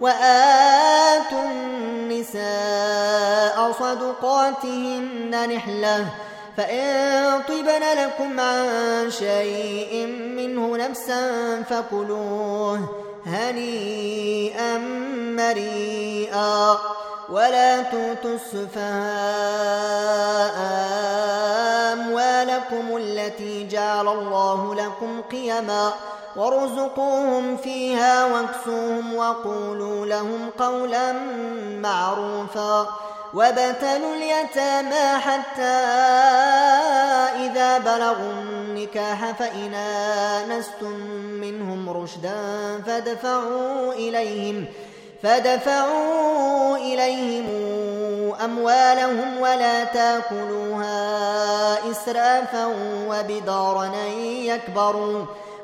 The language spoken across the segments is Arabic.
وآتوا النساء صدقاتهن نحلة فإن طبن لكم عن شيء منه نفسا فكلوه هنيئا مريئا. ولا توتوا السفهاء أموالكم التي جعل الله لكم قيماً وارزقوهم فيها واكسوهم وقولوا لهم قولا معروفا وابتلوا اليتامى حتى إذا بلغوا النكاح فإن آنستم منهم رشدا فادفعوا إليهم فدفعوا إليهم أموالهم ولا تأكلوها إسرافا وبدارا يكبروا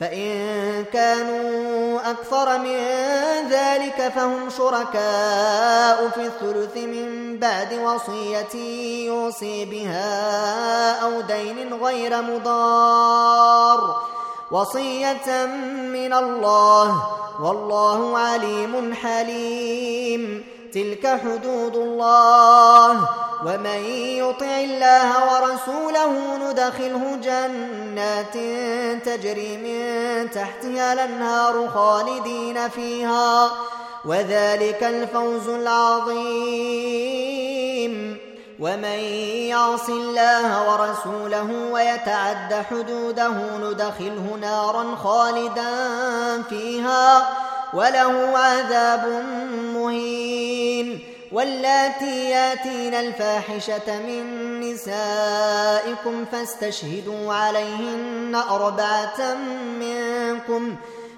فإن كانوا أكثر من ذلك فهم شركاء في الثلث من بعد وصية يوصي بها أو دين غير مضار وصية من الله والله عليم حليم تلك حدود الله ومن يطع الله ورسوله ندخله جنات تجري من تحتها الأنهار خالدين فيها وذلك الفوز العظيم. ومن يعص الله ورسوله ويتعد حدوده ندخله نارا خالدا فيها وله عذاب مهين. واللاتي ياتين الفاحشة من نسائكم فاستشهدوا عليهن أربعة منكم.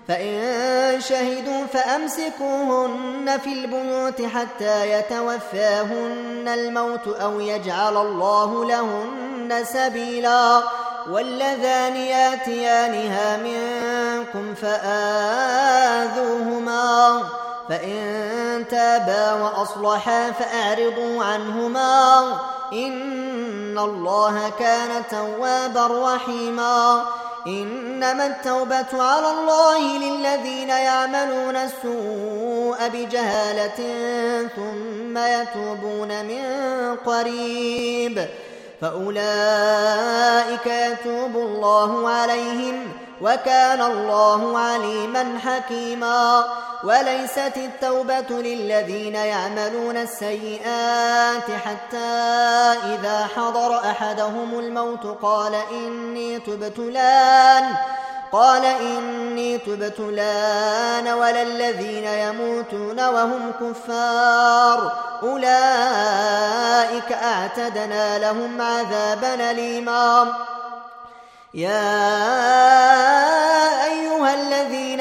فإن شهدوا فأمسكوهن في البيوت حتى يتوفاهن الموت أو يجعل الله لهن سبيلا. واللذان ياتيانها منكم فآذوهما. فإن تابا وأصلحا فأعرضوا عنهما إن الله كان توابا رحيما إنما التوبة على الله للذين يعملون السوء بجهالة ثم يتوبون من قريب فأولئك يتوب الله عليهم وكان الله عليما حكيما. وليست التوبة للذين يعملون السيئات حتى إذا حضر أحدهم الموت قال إني تبت لأن. قال إني تبت لأن ولا الذين يموتون وهم كفار. أولئك أعتدنا لهم عذابا ليما يا أيها الذين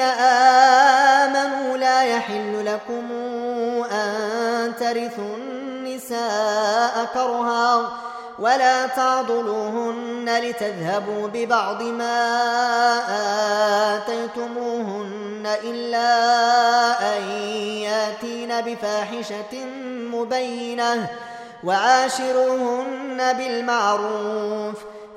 آمنوا لا يحل لكم أن ترثوا النساء كرها ولا تعضلوهن لتذهبوا ببعض ما آتيتموهن إلا أن يأتين بفاحشة مبينة وعاشروهن بالمعروف ۖ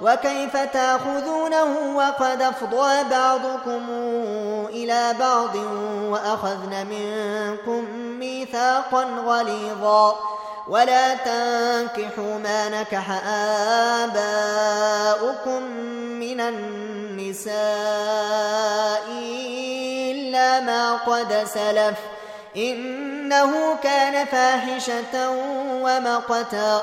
وكيف تأخذونه وقد أفضى بعضكم إلى بعض وأخذن منكم ميثاقا غليظا ولا تنكحوا ما نكح آباؤكم من النساء إلا ما قد سلف إنه كان فاحشة ومقتا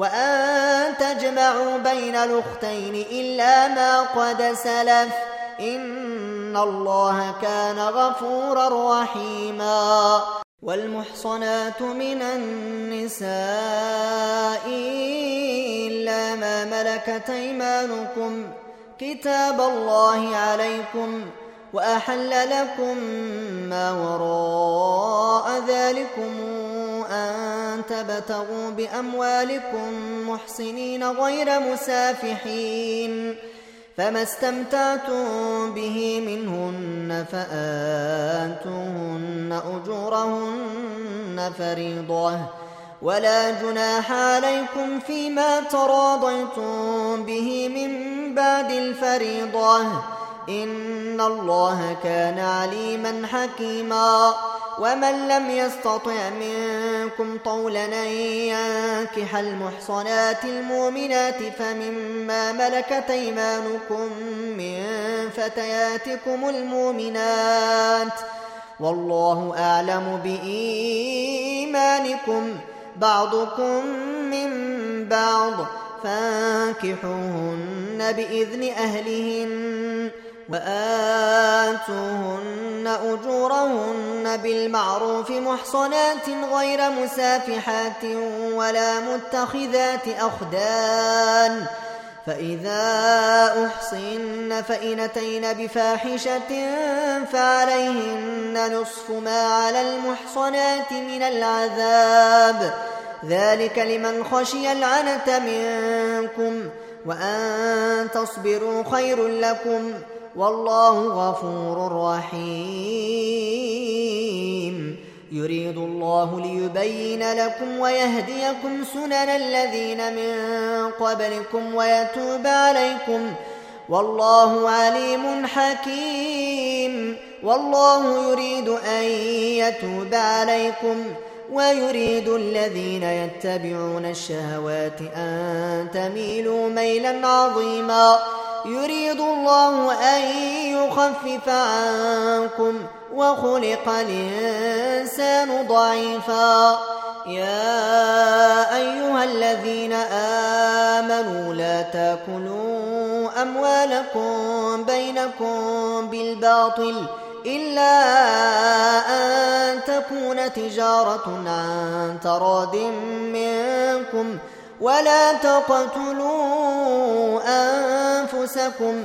وأن تجمعوا بين الأختين إلا ما قد سلف. إن الله كان غفورا رحيما. والمحصنات من النساء إلا ما ملكت أيمانكم. كتاب الله عليكم. وأحل لكم ما وراء ذلكم أن تبتغوا بأموالكم محصنين غير مسافحين فما استمتعتم به منهن فآتوهن أجورهن فريضة ولا جناح عليكم فيما تراضيتم به من بعد الفريضة إن الله كان عليما حكيما ومن لم يستطع منكم طولا أن ينكح المحصنات المؤمنات فمما ملكت أيمانكم من فتياتكم المؤمنات والله أعلم بإيمانكم بعضكم من بعض فانكحوهن بإذن أهلهن وآتوهن أجورهن بالمعروف محصنات غير مسافحات ولا متخذات أخدان فإذا أحصن فإن أتين بفاحشة فعليهن نصف ما على المحصنات من العذاب. ذلك لمن خشي العنة منكم. وأن تصبروا خير لكم والله غفور رحيم. يريد الله ليبين لكم ويهديكم سنن الذين من قبلكم ويتوب عليكم. والله عليم حكيم. والله يريد أن يتوب عليكم. ويريد الذين يتبعون الشهوات أن تميلوا ميلا عظيما. يريد الله أن يخفف عنكم وخلق الإنسان ضعيفا. يا أيها الذين آمنوا لا تأكلوا أموالكم بينكم بالباطل. إلا أن تكون تجارة عن تراد منكم ولا تقتلوا أنفسكم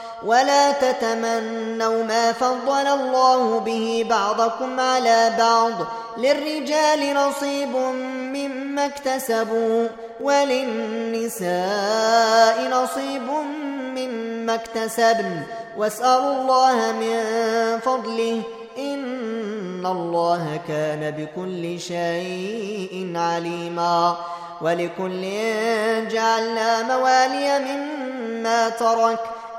ولا تتمنوا ما فضل الله به بعضكم على بعض للرجال نصيب مما اكتسبوا وللنساء نصيب مما اكتسبن واسألوا الله من فضله إن الله كان بكل شيء عليما ولكل جعلنا موالي مما ترك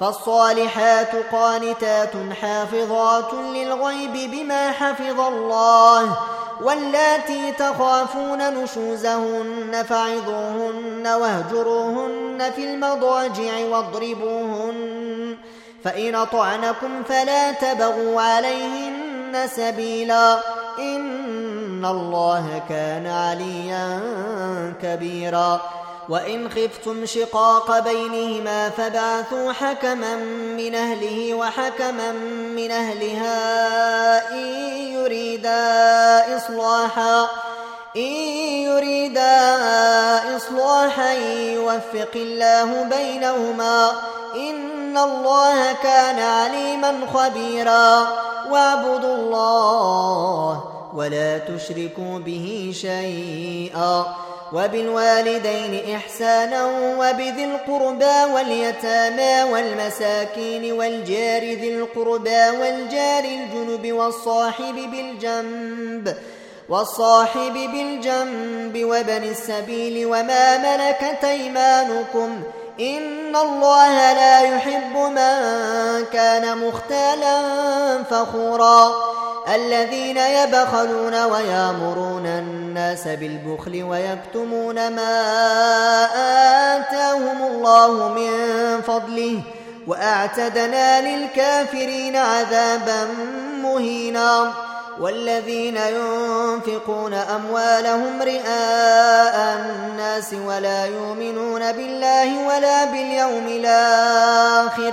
فالصالحات قانتات حافظات للغيب بما حفظ الله واللاتي تخافون نشوزهن فعظوهن واهجروهن في المضاجع واضربوهن فإن أطعنكم فلا تبغوا عليهن سبيلا إن الله كان عليا كبيرا. وإن خفتم شقاق بينهما فبعثوا حكما من أهله وحكما من أهلها إن يريدا إصلاحا إن يريدا إصلاحا يوفق الله بينهما إن الله كان عليما خبيرا. واعبدوا الله ولا تشركوا به شيئا. وبالوالدين إحسانا وبذي القربى واليتامى والمساكين والجار ذي القربى والجار الجنب والصاحب بالجنب والصاحب بالجنب وبن السبيل وما ملكت أيمانكم إن الله لا يحب من كان مختالا فخورا الذين يبخلون ويامرون الناس بالبخل ويكتمون ما آتاهم الله من فضله وأعتدنا للكافرين عذابا مهينا والذين ينفقون أموالهم رئاء الناس ولا يؤمنون بالله ولا باليوم الآخر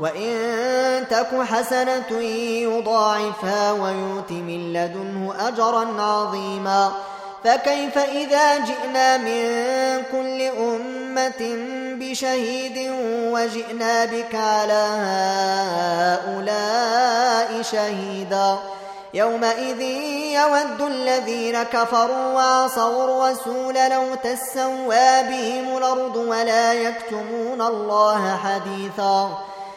وإن تك حسنة يضاعفها ويؤت من لدنه أجرا عظيما فكيف إذا جئنا من كل أمة بشهيد وجئنا بك على هؤلاء شهيدا يومئذ يود الذين كفروا وعصوا الرسول لو تسوى بهم الأرض ولا يكتمون الله حديثا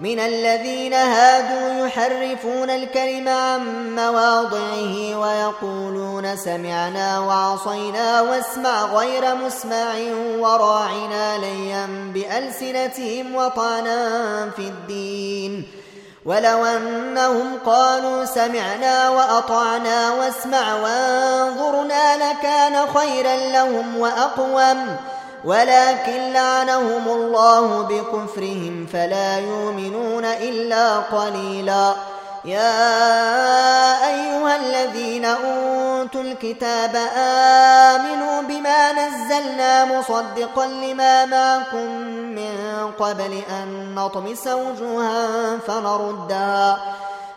من الذين هادوا يحرفون الكلم عن مواضعه ويقولون سمعنا وعصينا واسمع غير مسمع وراعنا ليا بألسنتهم وطعنا في الدين. ولو أنهم قالوا سمعنا وأطعنا واسمع وانظرنا لكان خيرا لهم وأقوم. ولكن لعنهم الله بكفرهم فلا يؤمنون إلا قليلا. يا أيها الذين أوتوا الكتاب آمنوا بما نزلنا مصدقا لما معكم من قبل أن نطمس وجوها فنردها.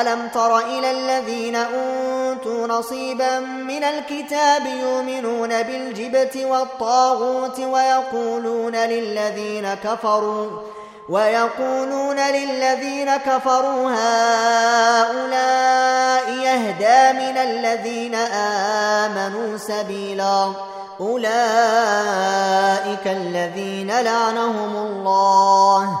ألم تر إلى الذين أوتوا نصيبا من الكتاب يؤمنون بالجبت والطاغوت ويقولون للذين كفروا ويقولون للذين كفروا هؤلاء يهدى من الذين آمنوا سبيلا أولئك الذين لعنهم الله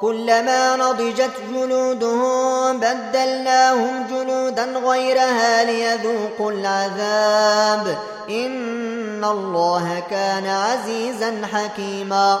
كلما نضجت جلودهم بدلناهم جلودا غيرها ليذوقوا العذاب. إن الله كان عزيزا حكيما.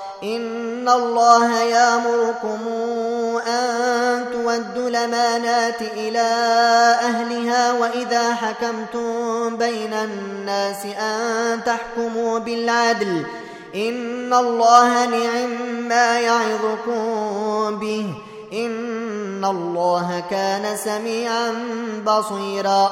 إن الله يامركم أن تودوا الأمانات إلى أهلها وإذا حكمتم بين الناس أن تحكموا بالعدل إن الله نعم ما يعظكم به إن الله كان سميعا بصيرا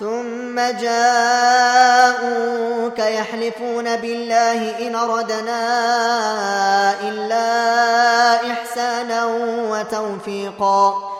ثم جاءوك يحلفون بالله إن ردنا إلا إحسانا وتوفيقا.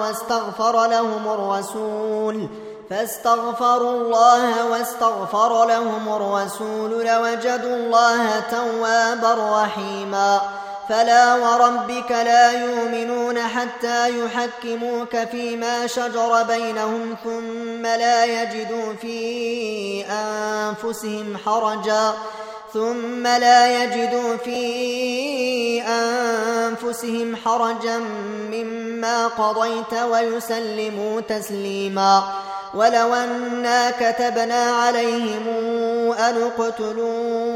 واستغفر لهم الرسول. فاستغفروا الله واستغفر لهم الرسول لوجدوا الله توابا رحيما. فلا وربك لا يؤمنون حتى يحكموك فيما شجر بينهم ثم لا يجدوا في أنفسهم حرجا ثم لا يجدوا في أنفسهم حرجا مما قضيت ويسلموا تسليما ولو أنا كتبنا عليهم أن اقتلوا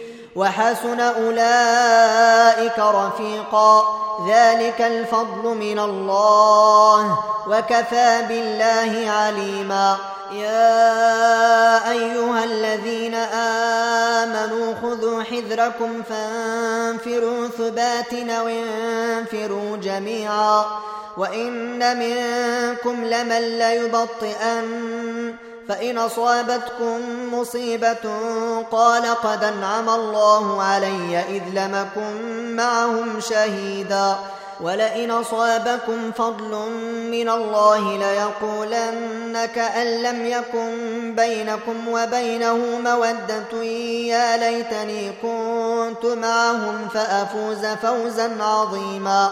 وحسن أولئك رفيقا. ذلك الفضل من الله. وكفى بالله عليما. يا أيها الذين آمنوا خذوا حذركم فانفروا ثبات وانفروا جميعا. وإن منكم لمن ليبطئن. فإن أصابتكم مصيبة قال قد أنعم الله علي إذ لمكن معهم شهيدا ولئن أصابكم فضل من الله ليقولن كأن لم يكن بينكم وبينه مودة يا ليتني كنت معهم فأفوز فوزا عظيما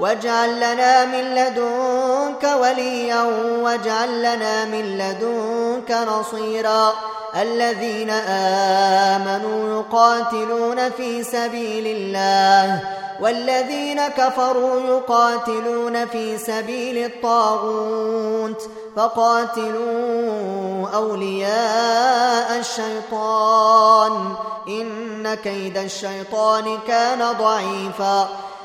واجعل لنا من لدنك وليا واجعل لنا من لدنك نصيرا. الذين آمنوا يقاتلون في سبيل الله والذين كفروا يقاتلون في سبيل الطاغوت. فقاتلوا أولياء الشيطان. إن كيد الشيطان كان ضعيفا.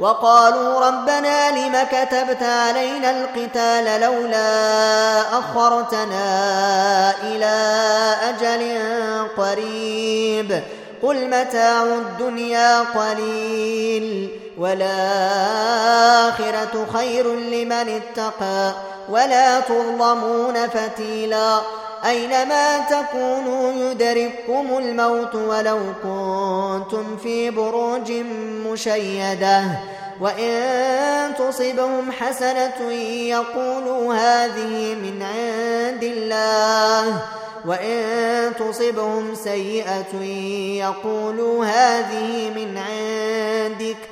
وقالوا ربنا لم كتبت علينا القتال لولا أخرتنا إلى أجل قريب. قل متاع الدنيا قليل. والآخرة خير لمن اتقى ولا تظلمون فتيلا أينما تكونوا يدرككم الموت ولو كنتم في بروج مشيدة وإن تصبهم حسنة يقولوا هذه من عند الله وإن تصبهم سيئة يقولوا هذه من عندك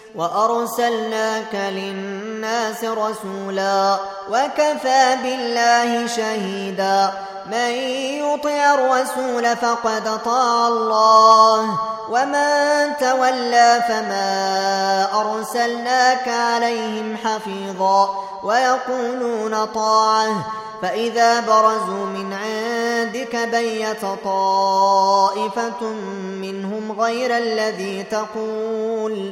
وأرسلناك للناس رسولا وكفى بالله شهيدا. من يطع الرسول فقد طاع الله. ومن تولى فما أرسلناك عليهم حفيظا. ويقولون طاعة. فإذا برزوا من عندك بيت طائفة منهم غير الذي تقول.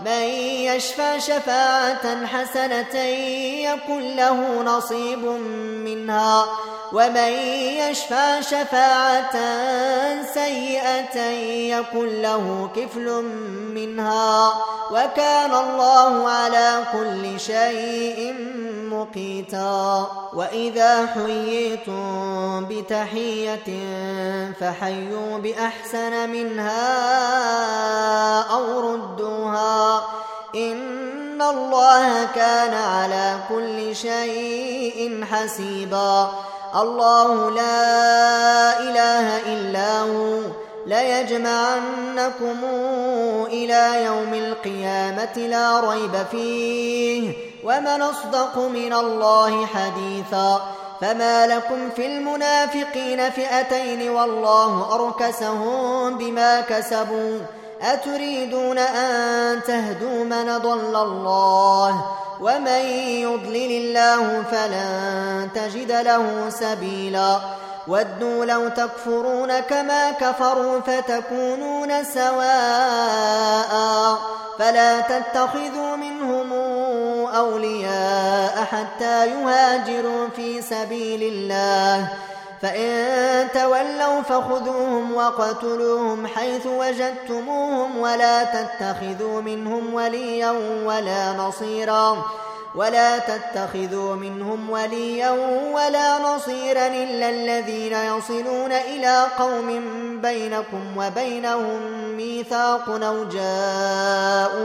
من يشفع شفاعة حسنة يكن له نصيب منها ومن يشفع شفاعة سيئة يكن له كفل منها وكان الله على كل شيء مقيتا. وإذا حييتم بتحية فحيوا بأحسن منها أو ردوها. إن الله كان على كل شيء حسيبا. الله لا إله إلا هو. ليجمعنكم إلى يوم القيامة لا ريب فيه. ومن أصدق من الله حديثا. فما لكم في المنافقين فئتين والله أركسهم بما كسبوا. أتريدون أن تهدوا من ضل الله ومن يضلل الله فلن تجد له سبيلا. ودوا لو تكفرون كما كفروا فتكونون سواء. فلا تتخذوا منهم أولياء حتى يهاجروا في سبيل الله. فإن تولوا فخذوهم وقتلوهم حيث وجدتموهم ولا تتخذوا منهم وليا ولا نصيرا ولا تتخذوا منهم وليا ولا نصيرا إلا الذين يصلون إلى قوم بينكم وبينهم ميثاق أو جاءوكم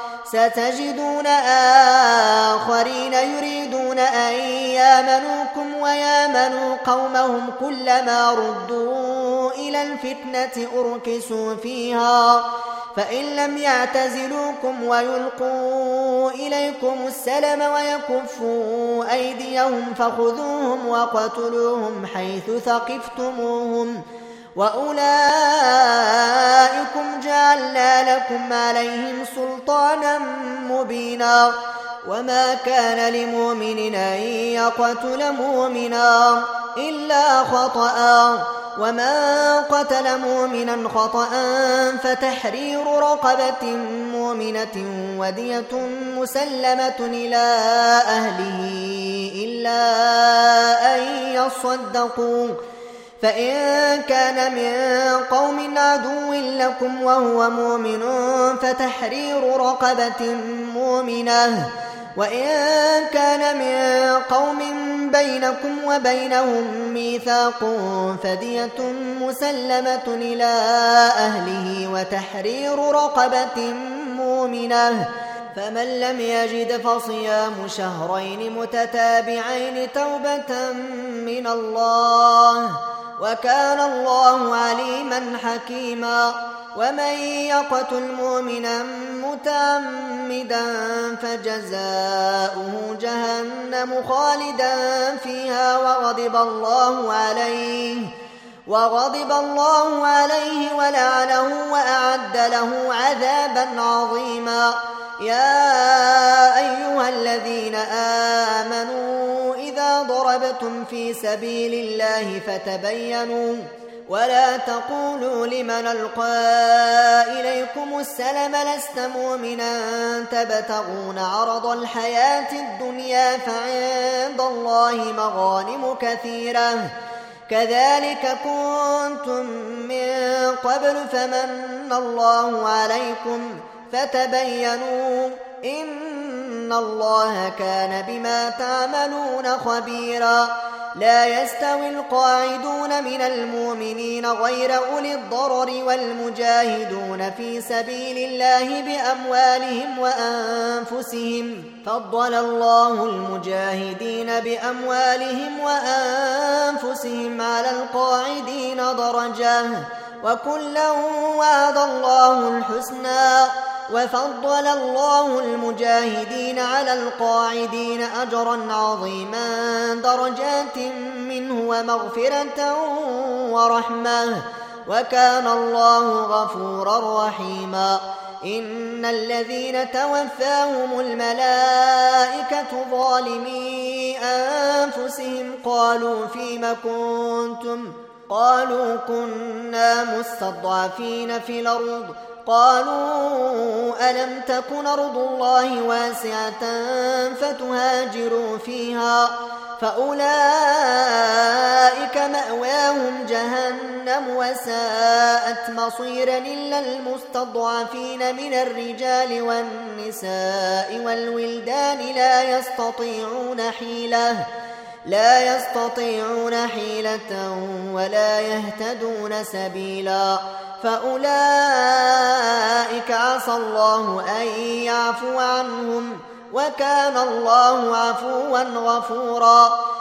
ستجدون آخرين يريدون أن يامنوكم ويامنوا قومهم كلما ردوا إلى الفتنة أركسوا فيها فإن لم يعتزلوكم ويلقوا إليكم السلم ويكفوا أيديهم فخذوهم وقتلوهم حيث ثقفتموهم وأولئكم جعلنا لكم عليهم سلطانا مبينا وما كان لمؤمن أن يقتل مؤمنا إلا خطأ وما قتل مؤمنا خطأ فتحرير رقبة مؤمنة ودية مسلمة إلى أهله إلا أن يصدقوا فإن كان من قوم عدو لكم وهو مؤمن فتحرير رقبة مؤمنة وإن كان من قوم بينكم وبينهم ميثاق فدية مسلمة إلى أهله وتحرير رقبة مؤمنة فمن لم يجد فصيام شهرين متتابعين توبة من الله وكان الله عليما حكيما. ومن يقتل مؤمنا متعمدا فجزاؤه جهنم خالدا فيها وغضب الله عليه وغضب الله عليه ولعنه وأعد له عذابا عظيما. يا أيها الذين آمنوا ضربتم في سبيل الله فتبينوا ولا تقولوا لمن ألقى إليكم السلم لست مؤمنا تبتغون عرض الحياة الدنيا فعند الله مغانم كثيرة كذلك كنتم من قبل فمن الله عليكم فتبينوا إن الله كان بما تعملون خبيرا لا يستوي القاعدون من المؤمنين غير أولي الضرر والمجاهدون في سبيل الله بأموالهم وأنفسهم فضل الله المجاهدين بأموالهم وأنفسهم على القاعدين درجة وكلا وعد الله الحسنى وفضل الله المجاهدين على القاعدين أجرا عظيما درجات منه ومغفرة ورحمة. وكان الله غفورا رحيما. إن الذين توفاهم الملائكة ظالمي أنفسهم قالوا فيم كنتم؟ قالوا كنا مستضعفين في الأرض. قالوا ألم تكن أرض الله واسعة فتهاجروا فيها فأولئك مأواهم جهنم وساءت مصيرا إلا المستضعفين من الرجال والنساء والولدان لا يستطيعون حيلة لا يستطيعون حيلة ولا يهتدون سبيلا. فأولئك عسى الله أن يعفو عنهم وكان الله عفوا غفورا.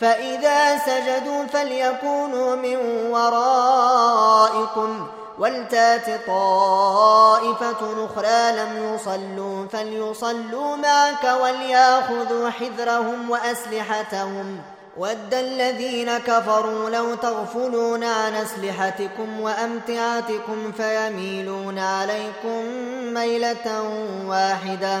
فإذا سجدوا فليكونوا من ورائكم ولتات طائفة أخرى لم يصلوا فليصلوا معك وليأخذوا حذرهم وأسلحتهم. ود الذين كفروا لو تغفلون عن أسلحتكم وأمتعتكم فيميلون عليكم ميلة واحدة.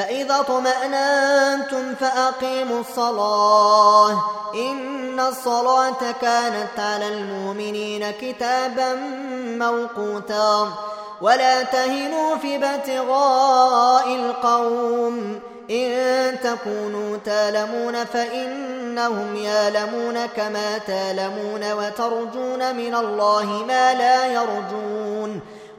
فإذا طمأننتم فأقيموا الصلاة. إن الصلاة كانت على المؤمنين كتابا موقوتا. ولا تهنوا في ابتغاء القوم. إن تكونوا تالمون فإنهم يالمون كما تالمون وترجون من الله ما لا يرجون.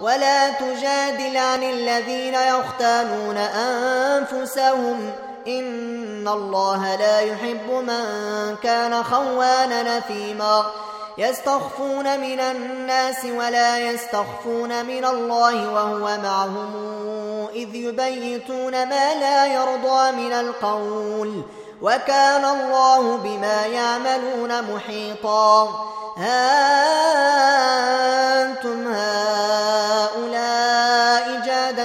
ولا تجادل عن الذين يختانون أنفسهم. إن الله لا يحب من كان خوانا نثيما يستخفون من الناس ولا يستخفون من الله وهو معهم. إذ يبيتون ما لا يرضى من القول. وكان الله بما يعملون محيطا. ها أنتم هؤلاء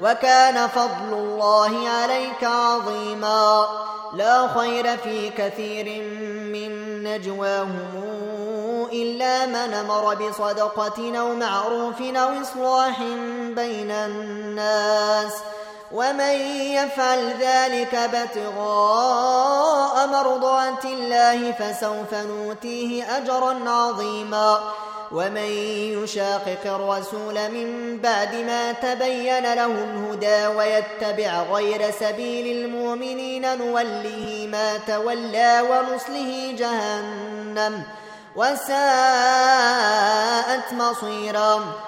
وكان فضل الله عليك عظيما. لا خير في كثير من نجواهم إلا من أمر بصدقة أو معروف أو إصلاح بين الناس. ومن يفعل ذلك ابتغاء مرضات الله فسوف نوتيه أجرا عظيما ومن يشاقق الرسول من بعد ما تبين له الهدى ويتبع غير سبيل المؤمنين نوله ما تولى ونصله جهنم وساءت مصيرا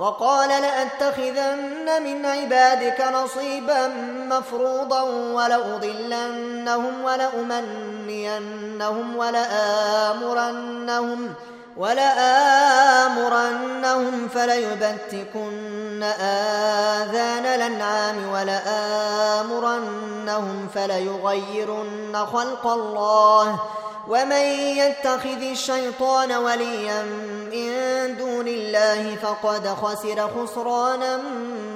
وقال لأتخذن من عبادك نصيبا مفروضا ولأضلنهم ولأمنينهم ولآمرنهم ولآمرنهم فليبتكن آذان الأنعام ولآمرنهم فليغيرن خلق الله ومن يتخذ الشيطان وليا من دون الله فقد خسر خسرانا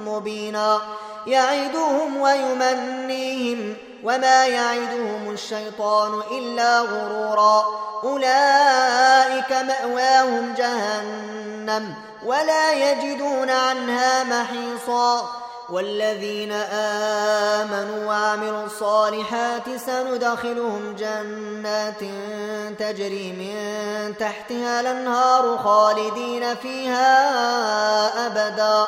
مبينا يعدهم ويمنيهم وما يعدهم الشيطان إلا غرورا. أولئك مأواهم جهنم ولا يجدون عنها محيصا. والذين آمنوا وعملوا الصالحات سندخلهم جنات تجري من تحتها الانهار خالدين فيها أبدا.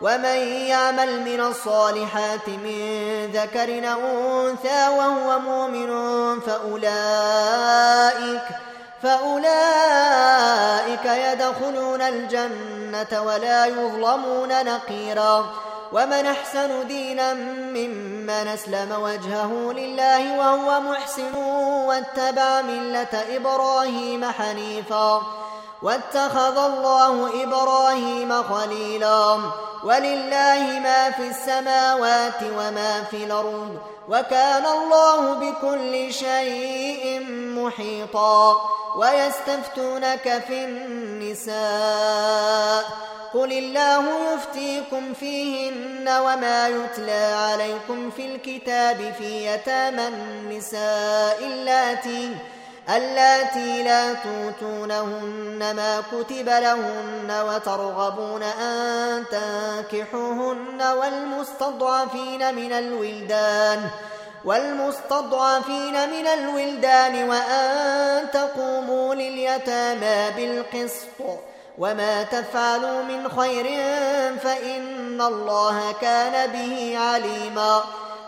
ومن يعمل من الصالحات من ذكر أو أنثى وهو مؤمن فأولئك فأولئك يدخلون الجنة ولا يظلمون نقيرا ومن أحسن دينا ممن أسلم وجهه لله وهو محسن واتبع ملة إبراهيم حنيفا واتخذ الله إبراهيم خليلا ولله ما في السماوات وما في الأرض وكان الله بكل شيء محيطا ويستفتونك في النساء قل الله يفتيكم فيهن وما يتلى عليكم في الكتاب في يتامى النساء اللاتي اللاتي لا توتونهن ما كتب لهن وترغبون أن تنكحوهن والمستضعفين من الولدان والمستضعفين من الولدان وأن تقوموا لليتامى بالقسط. وما تفعلوا من خير فإن الله كان به عليما.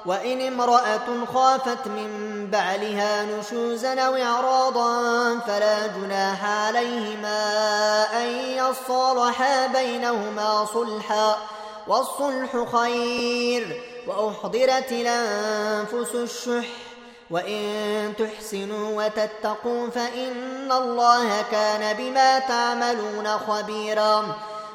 وإن امرأة خافت من بعلها نشوزا أو إعراضا فلا جناح عليهما أن يصالحا بينهما صلحا والصلح خير وأحضرت الأنفس الشح وإن تحسنوا وتتقوا فإن الله كان بما تعملون خبيرا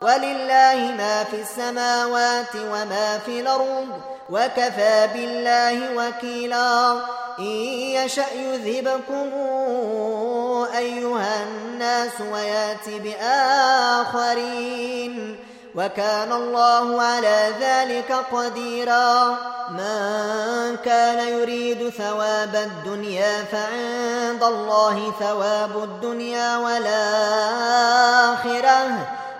ولله ما في السماوات وما في الأرض وكفى بالله وكيلا. إن يشأ يذهبكم أيها الناس ويأتي بآخرين. وكان الله على ذلك قديرا. من كان يريد ثواب الدنيا فعند الله ثواب الدنيا والآخرة.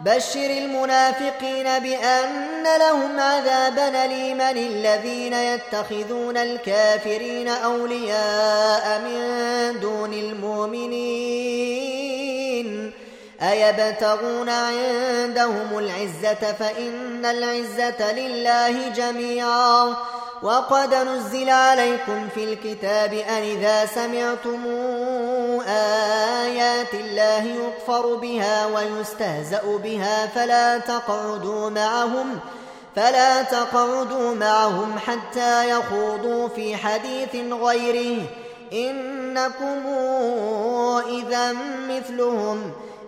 بشر المنافقين بأن لهم عذابا أليما الذين يتخذون الكافرين أولياء من دون المؤمنين. أيبتغون عندهم العزة فإن العزة لله جميعا. وقد نزل عليكم في الكتاب أن إذا سمعتم آيات الله يكفر بها ويستهزأ بها فلا تقعدوا معهم فلا تقعدوا معهم حتى يخوضوا في حديث غيره. إنكم إذا مثلهم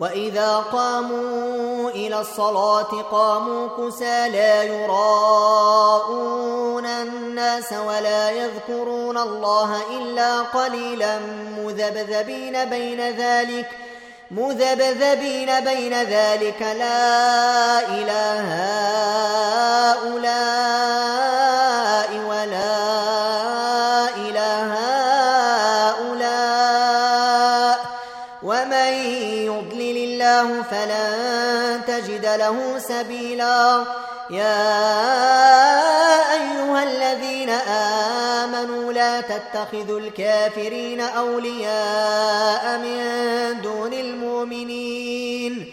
وإذا قاموا إلى الصلاة قاموا كسى لا يراءون الناس ولا يذكرون الله إلا قليلا مذبذبين بين ذلك ۖ مذبذبين بين ذلك لا إله هؤلاء ولا الله فلن تجد له سبيلا. يا أيها الذين آمنوا لا تتخذوا الكافرين أولياء من دون المؤمنين.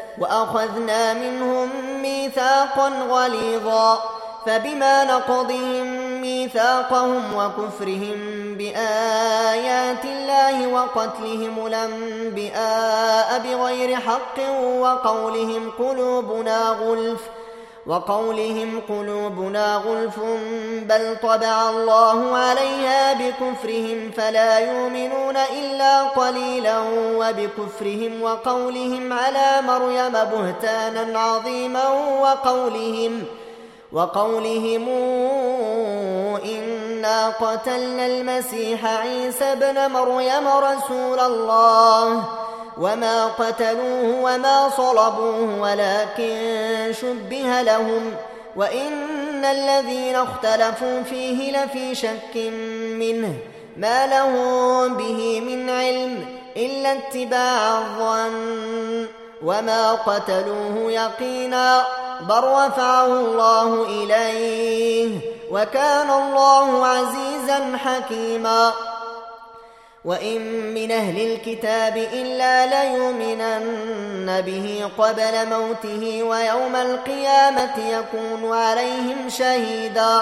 وأخذنا منهم ميثاقا غليظا فبما نقضهم ميثاقهم وكفرهم بآيات الله وقتلهم الأنبياء بغير حق وقولهم قلوبنا غلف ۖ وقولهم قلوبنا غلف بل طبع الله عليها بكفرهم فلا يؤمنون إلا قليلا وبكفرهم وقولهم على مريم بهتانا عظيما وقولهم وقولهم إنا قتلنا المسيح عيسى ابن مريم رسول الله وما قتلوه وما صلبوه ولكن شبه لهم وإن الذين اختلفوا فيه لفي شك منه ما لهم به من علم إلا اتباع الظن وما قتلوه يقينا بل رفعه الله إليه وكان الله عزيزا حكيما وإن من أهل الكتاب إلا ليؤمنن به قبل موته ويوم القيامة يكون عليهم شهيدا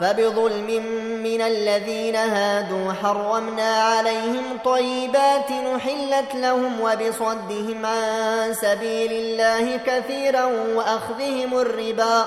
فبظلم من الذين هادوا حرمنا عليهم طيبات نحلت لهم وبصدهم عن سبيل الله كثيرا وأخذهم الربا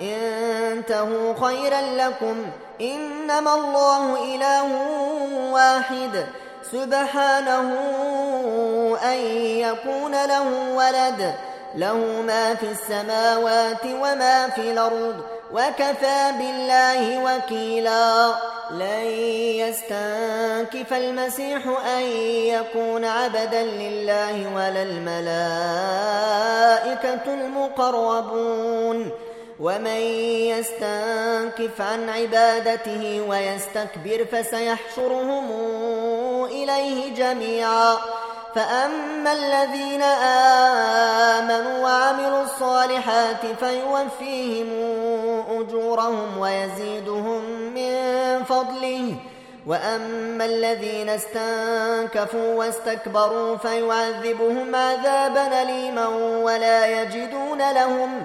إنتهوا خيرا لكم. إنما الله إله واحد. سبحانه أن يكون له ولد. له ما في السماوات وما في الأرض. وكفى بالله وكيلا. لن يستنكف المسيح أن يكون عبدا لله ولا الملائكة المقربون. ومن يستنكف عن عبادته ويستكبر فسيحشرهم إليه جميعا فأما الذين آمنوا وعملوا الصالحات فيوفيهم أجورهم ويزيدهم من فضله وأما الذين استنكفوا واستكبروا فيعذبهم عذابا أليما ولا يجدون لهم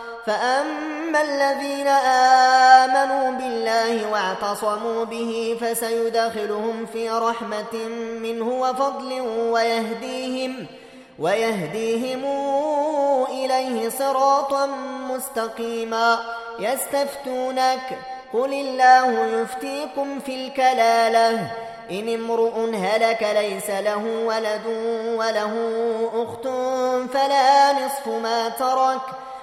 فأما الذين آمنوا بالله واعتصموا به فسيدخلهم في رحمة منه وفضل ويهديهم ويهديهم إليه صراطا مستقيما يستفتونك قل الله يفتيكم في الكلالة إن امرؤ هلك ليس له ولد وله أخت فلا نصف ما ترك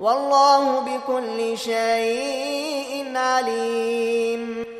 والله بكل شيء عليم.